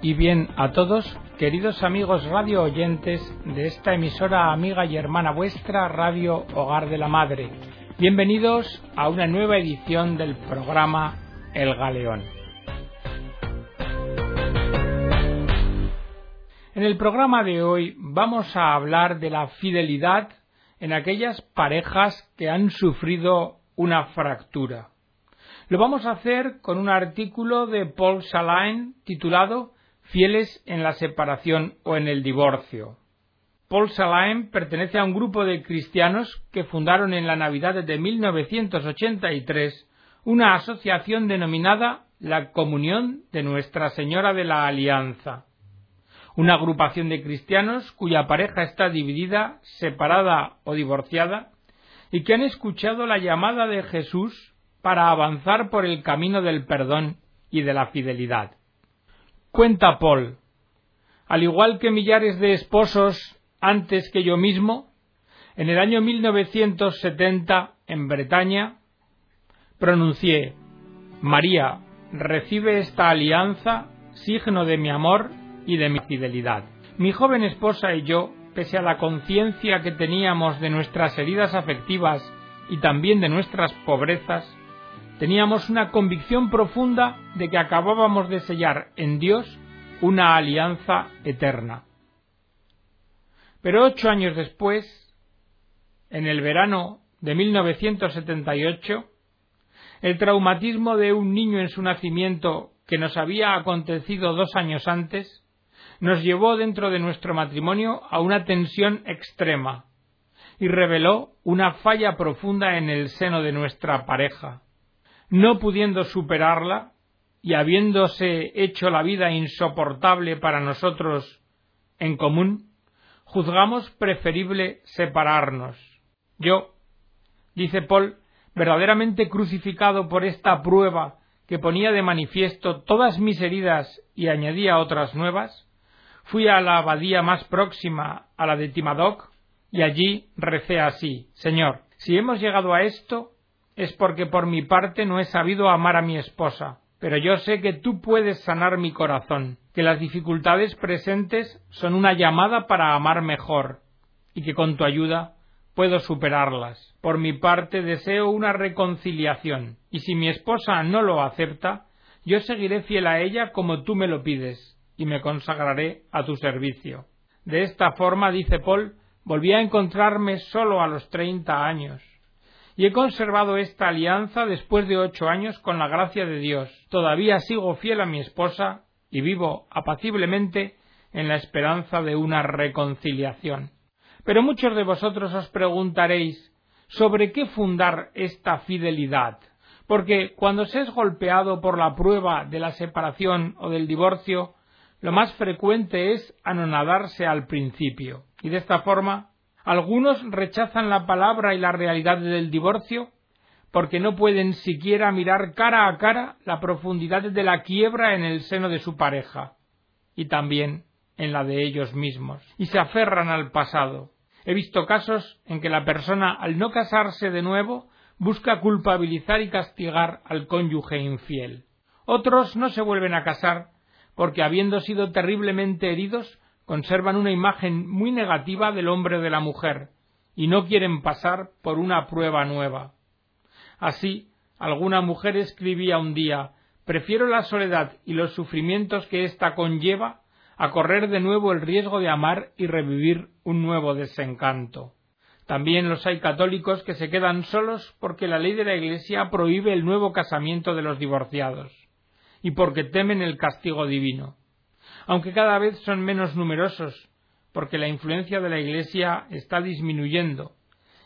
Y bien a todos, queridos amigos radio oyentes de esta emisora amiga y hermana vuestra, Radio Hogar de la Madre. Bienvenidos a una nueva edición del programa El Galeón. En el programa de hoy vamos a hablar de la fidelidad en aquellas parejas que han sufrido una fractura. Lo vamos a hacer con un artículo de Paul Salain titulado Fieles en la separación o en el divorcio. Paul Salain pertenece a un grupo de cristianos que fundaron en la Navidad de 1983 una asociación denominada la Comunión de Nuestra Señora de la Alianza. Una agrupación de cristianos cuya pareja está dividida, separada o divorciada, y que han escuchado la llamada de Jesús para avanzar por el camino del perdón y de la fidelidad. Cuenta Paul, al igual que millares de esposos antes que yo mismo, en el año 1970, en Bretaña, pronuncié, María, recibe esta alianza, signo de mi amor y de mi fidelidad. Mi joven esposa y yo, pese a la conciencia que teníamos de nuestras heridas afectivas y también de nuestras pobrezas, teníamos una convicción profunda de que acabábamos de sellar en Dios una alianza eterna. Pero ocho años después, en el verano de 1978, el traumatismo de un niño en su nacimiento que nos había acontecido dos años antes, nos llevó dentro de nuestro matrimonio a una tensión extrema y reveló una falla profunda en el seno de nuestra pareja no pudiendo superarla y habiéndose hecho la vida insoportable para nosotros en común, juzgamos preferible separarnos. Yo, dice Paul, verdaderamente crucificado por esta prueba que ponía de manifiesto todas mis heridas y añadía otras nuevas, fui a la abadía más próxima a la de Timadoc y allí recé así Señor, si hemos llegado a esto, es porque por mi parte no he sabido amar a mi esposa, pero yo sé que tú puedes sanar mi corazón, que las dificultades presentes son una llamada para amar mejor, y que con tu ayuda puedo superarlas. Por mi parte deseo una reconciliación, y si mi esposa no lo acepta, yo seguiré fiel a ella como tú me lo pides, y me consagraré a tu servicio. De esta forma, dice Paul, volví a encontrarme solo a los treinta años, y he conservado esta alianza después de ocho años con la gracia de Dios. Todavía sigo fiel a mi esposa y vivo apaciblemente en la esperanza de una reconciliación. Pero muchos de vosotros os preguntaréis sobre qué fundar esta fidelidad, porque cuando se es golpeado por la prueba de la separación o del divorcio, lo más frecuente es anonadarse al principio, y de esta forma algunos rechazan la palabra y la realidad del divorcio porque no pueden siquiera mirar cara a cara la profundidad de la quiebra en el seno de su pareja y también en la de ellos mismos, y se aferran al pasado. He visto casos en que la persona, al no casarse de nuevo, busca culpabilizar y castigar al cónyuge infiel. Otros no se vuelven a casar porque, habiendo sido terriblemente heridos, conservan una imagen muy negativa del hombre de la mujer y no quieren pasar por una prueba nueva. Así, alguna mujer escribía un día prefiero la soledad y los sufrimientos que ésta conlleva a correr de nuevo el riesgo de amar y revivir un nuevo desencanto. También los hay católicos que se quedan solos porque la ley de la Iglesia prohíbe el nuevo casamiento de los divorciados y porque temen el castigo divino aunque cada vez son menos numerosos, porque la influencia de la Iglesia está disminuyendo,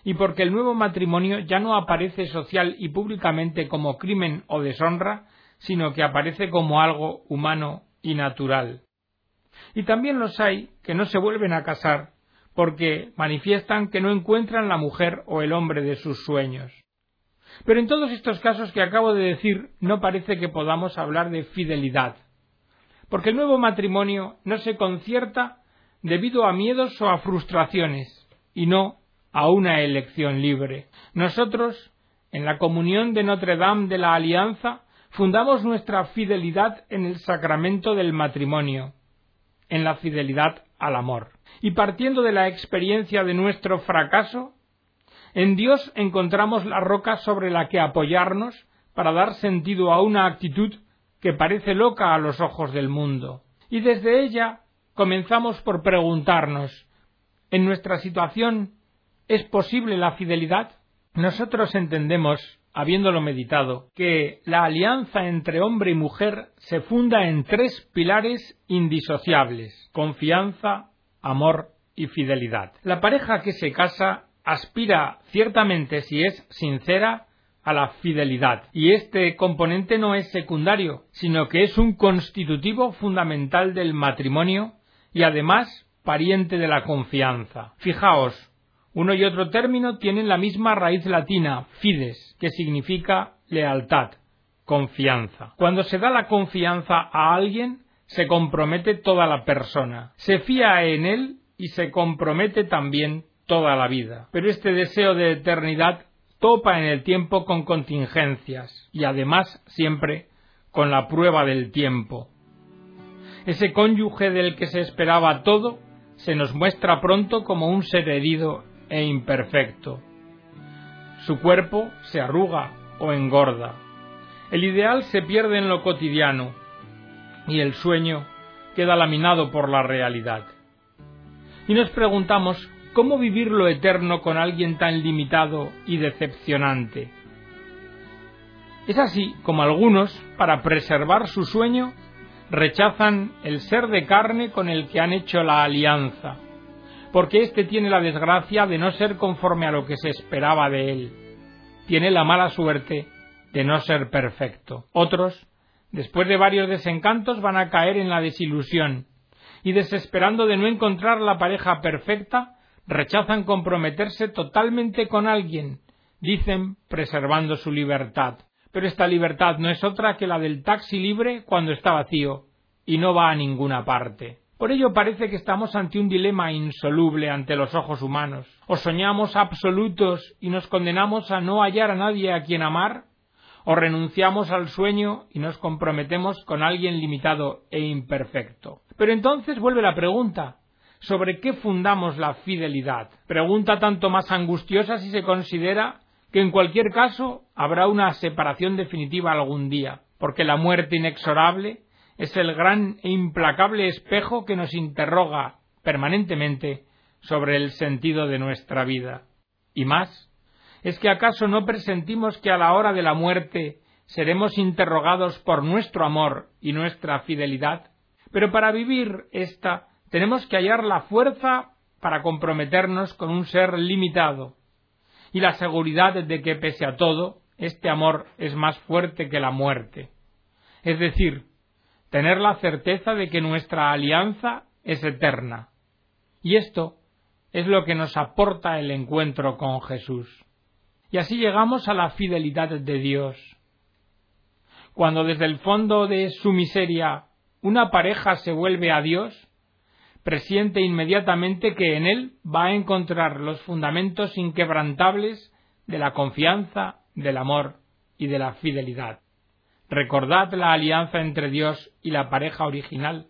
y porque el nuevo matrimonio ya no aparece social y públicamente como crimen o deshonra, sino que aparece como algo humano y natural. Y también los hay que no se vuelven a casar, porque manifiestan que no encuentran la mujer o el hombre de sus sueños. Pero en todos estos casos que acabo de decir no parece que podamos hablar de fidelidad, porque el nuevo matrimonio no se concierta debido a miedos o a frustraciones, y no a una elección libre. Nosotros, en la comunión de Notre Dame de la Alianza, fundamos nuestra fidelidad en el sacramento del matrimonio, en la fidelidad al amor. Y partiendo de la experiencia de nuestro fracaso, en Dios encontramos la roca sobre la que apoyarnos para dar sentido a una actitud que parece loca a los ojos del mundo. Y desde ella comenzamos por preguntarnos ¿En nuestra situación es posible la fidelidad? Nosotros entendemos, habiéndolo meditado, que la alianza entre hombre y mujer se funda en tres pilares indisociables confianza, amor y fidelidad. La pareja que se casa aspira ciertamente, si es sincera, a la fidelidad. Y este componente no es secundario, sino que es un constitutivo fundamental del matrimonio y además pariente de la confianza. Fijaos, uno y otro término tienen la misma raíz latina, fides, que significa lealtad, confianza. Cuando se da la confianza a alguien, se compromete toda la persona, se fía en él y se compromete también toda la vida. Pero este deseo de eternidad en el tiempo con contingencias y además siempre con la prueba del tiempo. Ese cónyuge del que se esperaba todo se nos muestra pronto como un ser herido e imperfecto. Su cuerpo se arruga o engorda. El ideal se pierde en lo cotidiano y el sueño queda laminado por la realidad. Y nos preguntamos ¿Cómo vivir lo eterno con alguien tan limitado y decepcionante? Es así como algunos, para preservar su sueño, rechazan el ser de carne con el que han hecho la alianza, porque éste tiene la desgracia de no ser conforme a lo que se esperaba de él. Tiene la mala suerte de no ser perfecto. Otros, después de varios desencantos, van a caer en la desilusión, y desesperando de no encontrar la pareja perfecta, rechazan comprometerse totalmente con alguien, dicen preservando su libertad. Pero esta libertad no es otra que la del taxi libre cuando está vacío y no va a ninguna parte. Por ello parece que estamos ante un dilema insoluble ante los ojos humanos. O soñamos absolutos y nos condenamos a no hallar a nadie a quien amar, o renunciamos al sueño y nos comprometemos con alguien limitado e imperfecto. Pero entonces vuelve la pregunta sobre qué fundamos la fidelidad. Pregunta tanto más angustiosa si se considera que en cualquier caso habrá una separación definitiva algún día, porque la muerte inexorable es el gran e implacable espejo que nos interroga permanentemente sobre el sentido de nuestra vida. Y más, ¿es que acaso no presentimos que a la hora de la muerte seremos interrogados por nuestro amor y nuestra fidelidad? Pero para vivir esta tenemos que hallar la fuerza para comprometernos con un ser limitado y la seguridad de que pese a todo, este amor es más fuerte que la muerte. Es decir, tener la certeza de que nuestra alianza es eterna. Y esto es lo que nos aporta el encuentro con Jesús. Y así llegamos a la fidelidad de Dios. Cuando desde el fondo de su miseria una pareja se vuelve a Dios, presiente inmediatamente que en él va a encontrar los fundamentos inquebrantables de la confianza, del amor y de la fidelidad. Recordad la alianza entre Dios y la pareja original,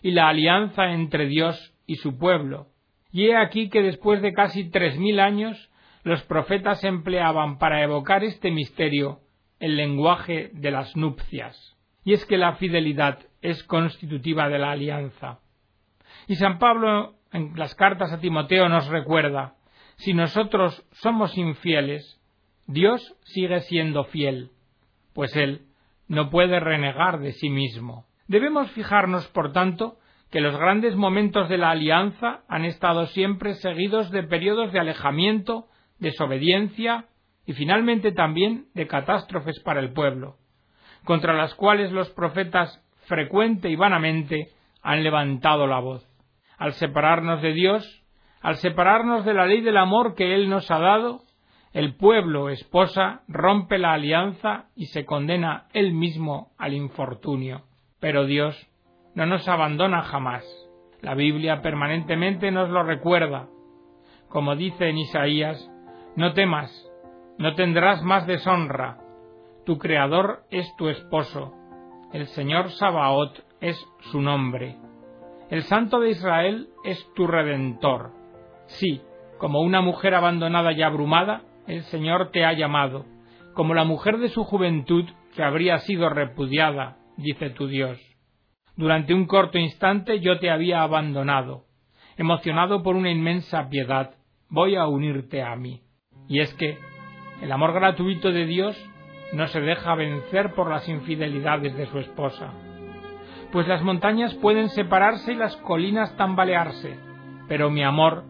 y la alianza entre Dios y su pueblo. Y he aquí que después de casi tres mil años los profetas empleaban para evocar este misterio el lenguaje de las nupcias. Y es que la fidelidad es constitutiva de la alianza. Y San Pablo en las cartas a Timoteo nos recuerda, si nosotros somos infieles, Dios sigue siendo fiel, pues Él no puede renegar de sí mismo. Debemos fijarnos, por tanto, que los grandes momentos de la alianza han estado siempre seguidos de periodos de alejamiento, desobediencia y finalmente también de catástrofes para el pueblo, contra las cuales los profetas frecuente y vanamente han levantado la voz al separarnos de Dios, al separarnos de la ley del amor que Él nos ha dado, el pueblo esposa rompe la alianza y se condena él mismo al infortunio. Pero Dios no nos abandona jamás. La Biblia permanentemente nos lo recuerda. Como dice en Isaías, no temas, no tendrás más deshonra, tu Creador es tu esposo, el Señor Sabaoth es su nombre. El Santo de Israel es tu Redentor. Sí, como una mujer abandonada y abrumada, el Señor te ha llamado, como la mujer de su juventud que habría sido repudiada, dice tu Dios. Durante un corto instante yo te había abandonado. Emocionado por una inmensa piedad, voy a unirte a mí. Y es que el amor gratuito de Dios no se deja vencer por las infidelidades de su esposa. Pues las montañas pueden separarse y las colinas tambalearse, pero mi amor,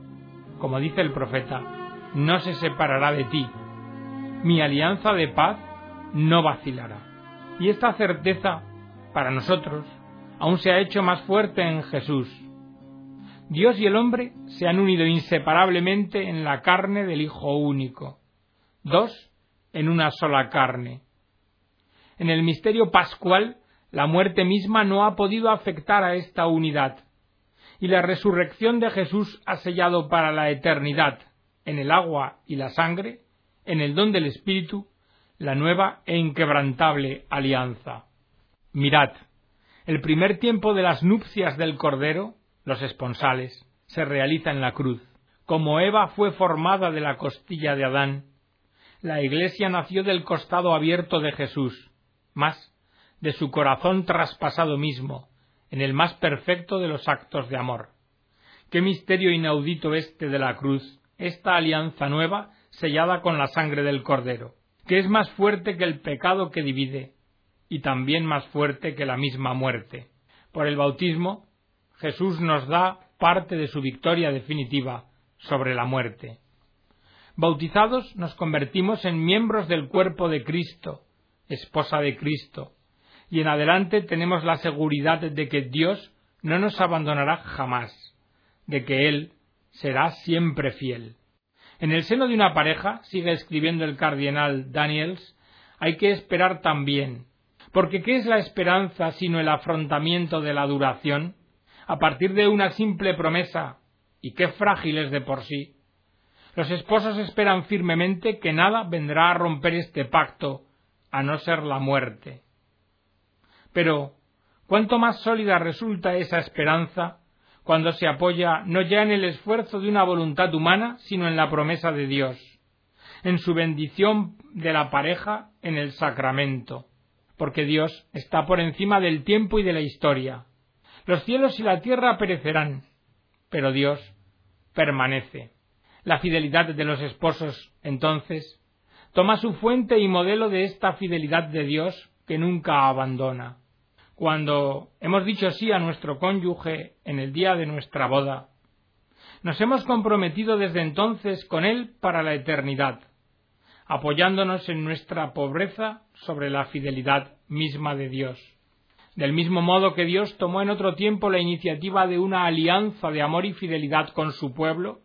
como dice el profeta, no se separará de ti. Mi alianza de paz no vacilará. Y esta certeza, para nosotros, aún se ha hecho más fuerte en Jesús. Dios y el hombre se han unido inseparablemente en la carne del Hijo único. Dos en una sola carne. En el misterio pascual, la muerte misma no ha podido afectar a esta unidad, y la resurrección de Jesús ha sellado para la eternidad, en el agua y la sangre, en el don del Espíritu, la nueva e inquebrantable alianza. Mirad, el primer tiempo de las nupcias del Cordero, los esponsales, se realiza en la cruz. Como Eva fue formada de la costilla de Adán, la Iglesia nació del costado abierto de Jesús, más de su corazón traspasado mismo, en el más perfecto de los actos de amor. Qué misterio inaudito este de la cruz, esta alianza nueva sellada con la sangre del Cordero, que es más fuerte que el pecado que divide, y también más fuerte que la misma muerte. Por el bautismo, Jesús nos da parte de su victoria definitiva sobre la muerte. Bautizados nos convertimos en miembros del cuerpo de Cristo, esposa de Cristo, y en adelante tenemos la seguridad de que Dios no nos abandonará jamás, de que Él será siempre fiel. En el seno de una pareja, sigue escribiendo el cardenal Daniels, hay que esperar también, porque ¿qué es la esperanza sino el afrontamiento de la duración? A partir de una simple promesa, y qué frágil es de por sí, los esposos esperan firmemente que nada vendrá a romper este pacto, a no ser la muerte. Pero, cuánto más sólida resulta esa esperanza cuando se apoya no ya en el esfuerzo de una voluntad humana, sino en la promesa de Dios, en su bendición de la pareja en el sacramento, porque Dios está por encima del tiempo y de la historia. Los cielos y la tierra perecerán, pero Dios permanece. La fidelidad de los esposos, entonces, toma su fuente y modelo de esta fidelidad de Dios que nunca abandona. Cuando hemos dicho sí a nuestro cónyuge en el día de nuestra boda, nos hemos comprometido desde entonces con él para la eternidad, apoyándonos en nuestra pobreza sobre la fidelidad misma de Dios. Del mismo modo que Dios tomó en otro tiempo la iniciativa de una alianza de amor y fidelidad con su pueblo,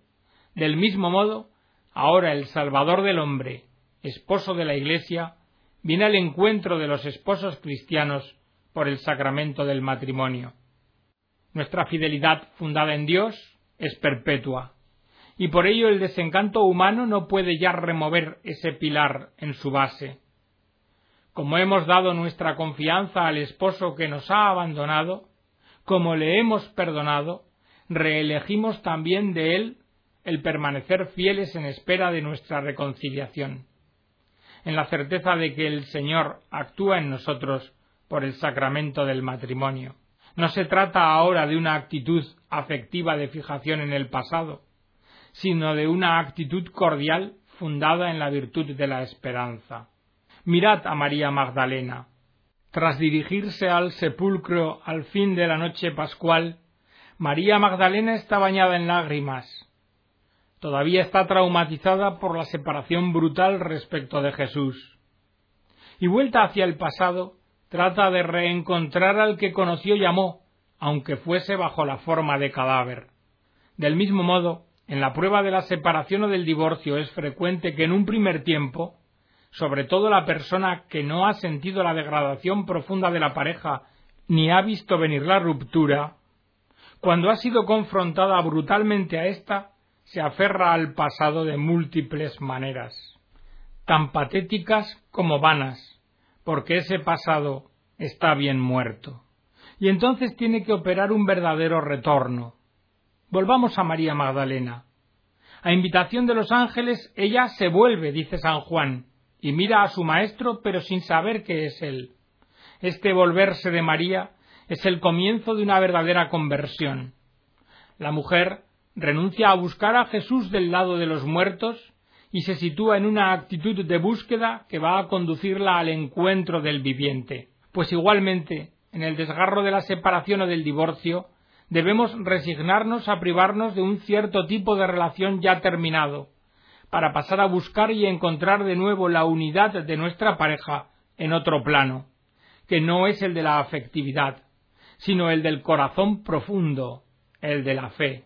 del mismo modo, ahora el Salvador del hombre, esposo de la Iglesia, viene al encuentro de los esposos cristianos por el sacramento del matrimonio. Nuestra fidelidad fundada en Dios es perpetua, y por ello el desencanto humano no puede ya remover ese pilar en su base. Como hemos dado nuestra confianza al esposo que nos ha abandonado, como le hemos perdonado, reelegimos también de él el permanecer fieles en espera de nuestra reconciliación, en la certeza de que el Señor actúa en nosotros por el sacramento del matrimonio. No se trata ahora de una actitud afectiva de fijación en el pasado, sino de una actitud cordial fundada en la virtud de la esperanza. Mirad a María Magdalena. Tras dirigirse al sepulcro al fin de la noche pascual, María Magdalena está bañada en lágrimas, todavía está traumatizada por la separación brutal respecto de Jesús. Y vuelta hacia el pasado, trata de reencontrar al que conoció y amó, aunque fuese bajo la forma de cadáver. Del mismo modo, en la prueba de la separación o del divorcio es frecuente que en un primer tiempo, sobre todo la persona que no ha sentido la degradación profunda de la pareja ni ha visto venir la ruptura, cuando ha sido confrontada brutalmente a ésta, se aferra al pasado de múltiples maneras, tan patéticas como vanas, porque ese pasado está bien muerto. Y entonces tiene que operar un verdadero retorno. Volvamos a María Magdalena. A invitación de los ángeles, ella se vuelve, dice San Juan, y mira a su maestro, pero sin saber que es él. Este volverse de María es el comienzo de una verdadera conversión. La mujer renuncia a buscar a Jesús del lado de los muertos y se sitúa en una actitud de búsqueda que va a conducirla al encuentro del viviente. Pues igualmente, en el desgarro de la separación o del divorcio, debemos resignarnos a privarnos de un cierto tipo de relación ya terminado, para pasar a buscar y encontrar de nuevo la unidad de nuestra pareja en otro plano, que no es el de la afectividad, sino el del corazón profundo, el de la fe.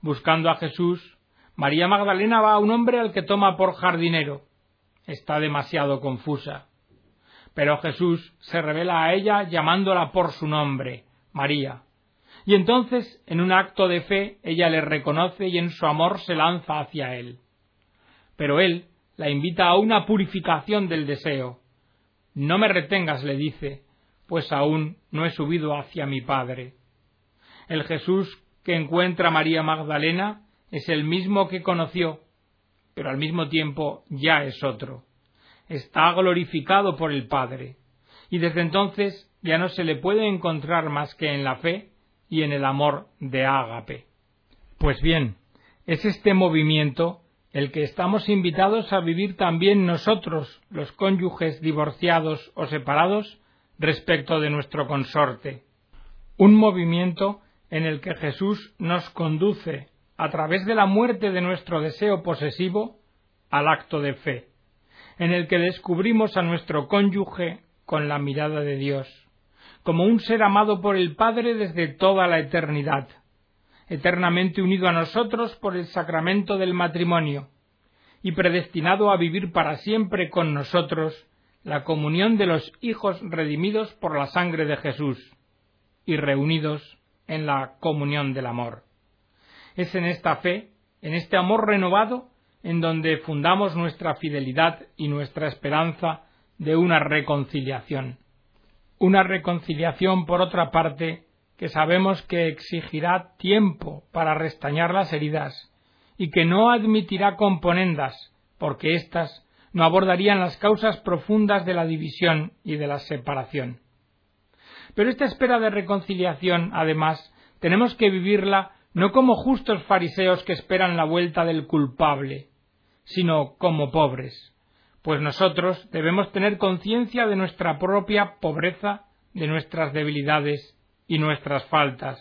Buscando a Jesús, María Magdalena va a un hombre al que toma por jardinero. Está demasiado confusa. Pero Jesús se revela a ella llamándola por su nombre, María. Y entonces, en un acto de fe, ella le reconoce y en su amor se lanza hacia él. Pero él la invita a una purificación del deseo. No me retengas, le dice, pues aún no he subido hacia mi Padre. El Jesús que encuentra María Magdalena es el mismo que conoció, pero al mismo tiempo ya es otro. Está glorificado por el Padre, y desde entonces ya no se le puede encontrar más que en la fe y en el amor de ágape. Pues bien, es este movimiento el que estamos invitados a vivir también nosotros, los cónyuges divorciados o separados, respecto de nuestro consorte. Un movimiento en el que Jesús nos conduce a través de la muerte de nuestro deseo posesivo al acto de fe, en el que descubrimos a nuestro cónyuge con la mirada de Dios, como un ser amado por el Padre desde toda la eternidad, eternamente unido a nosotros por el sacramento del matrimonio, y predestinado a vivir para siempre con nosotros la comunión de los hijos redimidos por la sangre de Jesús, y reunidos en la comunión del amor. Es en esta fe, en este amor renovado, en donde fundamos nuestra fidelidad y nuestra esperanza de una reconciliación. Una reconciliación, por otra parte, que sabemos que exigirá tiempo para restañar las heridas y que no admitirá componendas, porque éstas no abordarían las causas profundas de la división y de la separación. Pero esta espera de reconciliación, además, tenemos que vivirla no como justos fariseos que esperan la vuelta del culpable, sino como pobres, pues nosotros debemos tener conciencia de nuestra propia pobreza, de nuestras debilidades y nuestras faltas.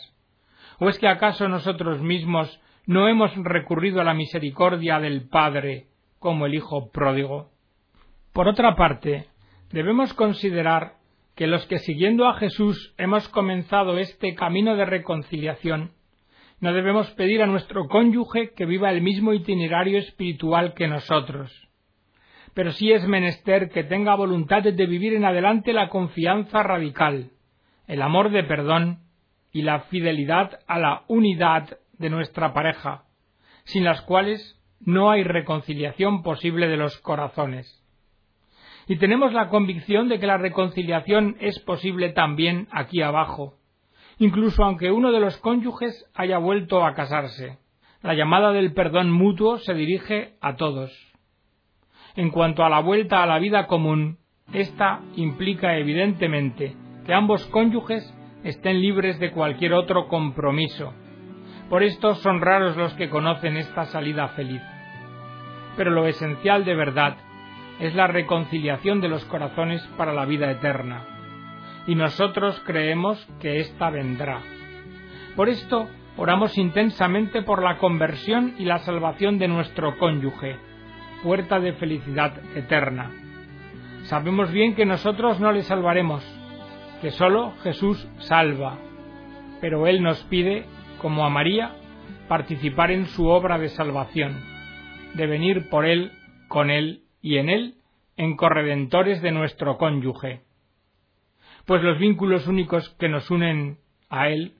¿O es que acaso nosotros mismos no hemos recurrido a la misericordia del Padre como el Hijo pródigo? Por otra parte, debemos considerar que los que siguiendo a Jesús hemos comenzado este camino de reconciliación, no debemos pedir a nuestro cónyuge que viva el mismo itinerario espiritual que nosotros. Pero sí es menester que tenga voluntad de vivir en adelante la confianza radical, el amor de perdón y la fidelidad a la unidad de nuestra pareja, sin las cuales no hay reconciliación posible de los corazones y tenemos la convicción de que la reconciliación es posible también aquí abajo, incluso aunque uno de los cónyuges haya vuelto a casarse. La llamada del perdón mutuo se dirige a todos. En cuanto a la vuelta a la vida común, esta implica evidentemente que ambos cónyuges estén libres de cualquier otro compromiso. Por esto son raros los que conocen esta salida feliz. Pero lo esencial de verdad es la reconciliación de los corazones para la vida eterna, y nosotros creemos que ésta vendrá. Por esto, oramos intensamente por la conversión y la salvación de nuestro cónyuge, puerta de felicidad eterna. Sabemos bien que nosotros no le salvaremos, que sólo Jesús salva, pero Él nos pide, como a María, participar en su obra de salvación, de venir por Él, con Él y en él en corredentores de nuestro cónyuge, pues los vínculos únicos que nos unen a él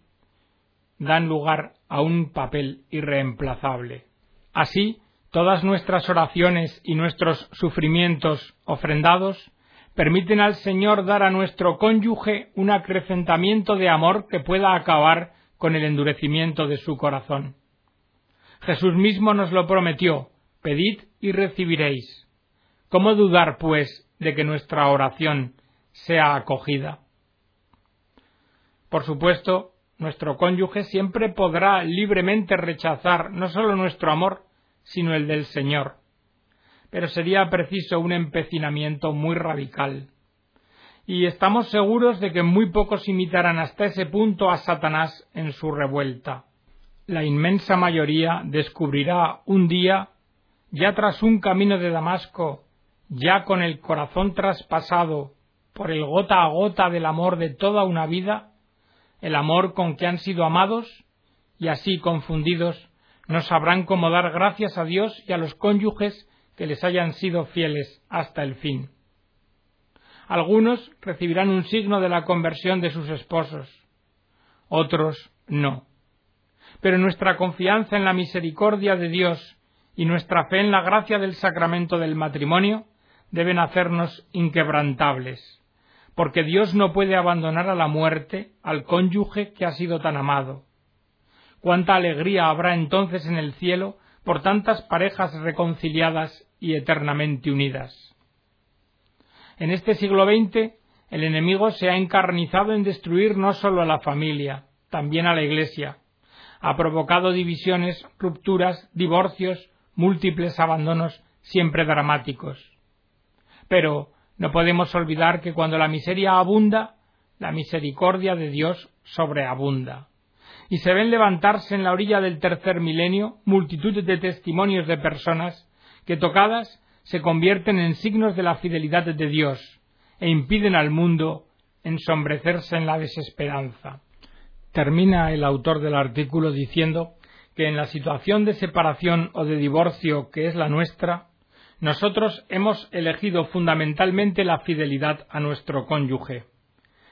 dan lugar a un papel irreemplazable. Así, todas nuestras oraciones y nuestros sufrimientos ofrendados permiten al Señor dar a nuestro cónyuge un acrecentamiento de amor que pueda acabar con el endurecimiento de su corazón. Jesús mismo nos lo prometió, pedid y recibiréis. ¿Cómo dudar, pues, de que nuestra oración sea acogida? Por supuesto, nuestro cónyuge siempre podrá libremente rechazar no sólo nuestro amor, sino el del Señor. Pero sería preciso un empecinamiento muy radical. Y estamos seguros de que muy pocos imitarán hasta ese punto a Satanás en su revuelta. La inmensa mayoría descubrirá un día, ya tras un camino de Damasco, ya con el corazón traspasado por el gota a gota del amor de toda una vida, el amor con que han sido amados, y así confundidos no sabrán cómo dar gracias a Dios y a los cónyuges que les hayan sido fieles hasta el fin. Algunos recibirán un signo de la conversión de sus esposos, otros no. Pero nuestra confianza en la misericordia de Dios y nuestra fe en la gracia del sacramento del matrimonio deben hacernos inquebrantables, porque Dios no puede abandonar a la muerte al cónyuge que ha sido tan amado. Cuánta alegría habrá entonces en el cielo por tantas parejas reconciliadas y eternamente unidas. En este siglo XX, el enemigo se ha encarnizado en destruir no solo a la familia, también a la Iglesia. Ha provocado divisiones, rupturas, divorcios, múltiples abandonos, siempre dramáticos. Pero no podemos olvidar que cuando la miseria abunda, la misericordia de Dios sobreabunda. Y se ven levantarse en la orilla del tercer milenio multitud de testimonios de personas que tocadas se convierten en signos de la fidelidad de Dios e impiden al mundo ensombrecerse en la desesperanza. Termina el autor del artículo diciendo que en la situación de separación o de divorcio que es la nuestra, nosotros hemos elegido fundamentalmente la fidelidad a nuestro cónyuge,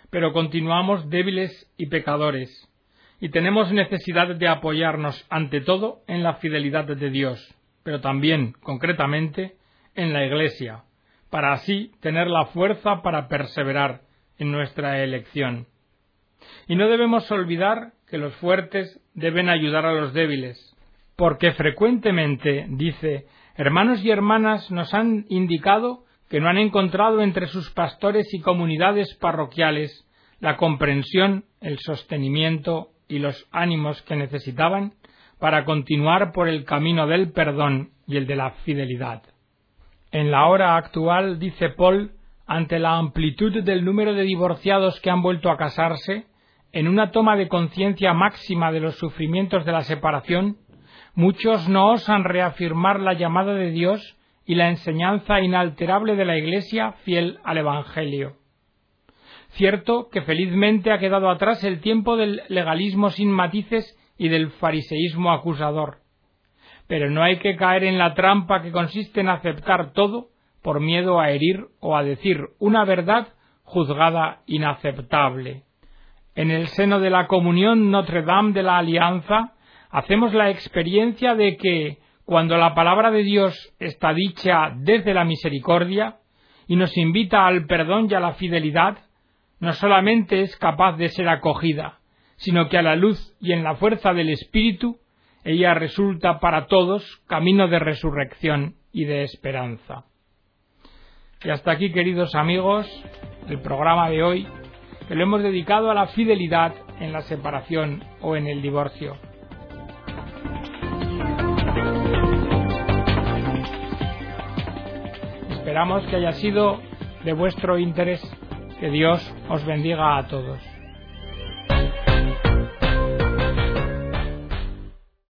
pero continuamos débiles y pecadores, y tenemos necesidad de apoyarnos ante todo en la fidelidad de Dios, pero también, concretamente, en la Iglesia, para así tener la fuerza para perseverar en nuestra elección. Y no debemos olvidar que los fuertes deben ayudar a los débiles, porque frecuentemente, dice, hermanos y hermanas nos han indicado que no han encontrado entre sus pastores y comunidades parroquiales la comprensión, el sostenimiento y los ánimos que necesitaban para continuar por el camino del perdón y el de la fidelidad. En la hora actual, dice Paul, ante la amplitud del número de divorciados que han vuelto a casarse, en una toma de conciencia máxima de los sufrimientos de la separación, muchos no osan reafirmar la llamada de Dios y la enseñanza inalterable de la Iglesia fiel al Evangelio. Cierto que felizmente ha quedado atrás el tiempo del legalismo sin matices y del fariseísmo acusador. Pero no hay que caer en la trampa que consiste en aceptar todo por miedo a herir o a decir una verdad juzgada inaceptable. En el seno de la comunión Notre Dame de la Alianza hacemos la experiencia de que cuando la palabra de Dios está dicha desde la misericordia y nos invita al perdón y a la fidelidad, no solamente es capaz de ser acogida, sino que a la luz y en la fuerza del Espíritu ella resulta para todos camino de resurrección y de esperanza. Y hasta aquí, queridos amigos, el programa de hoy, que lo hemos dedicado a la fidelidad en la separación o en el divorcio. Esperamos que haya sido de vuestro interés. Que Dios os bendiga a todos.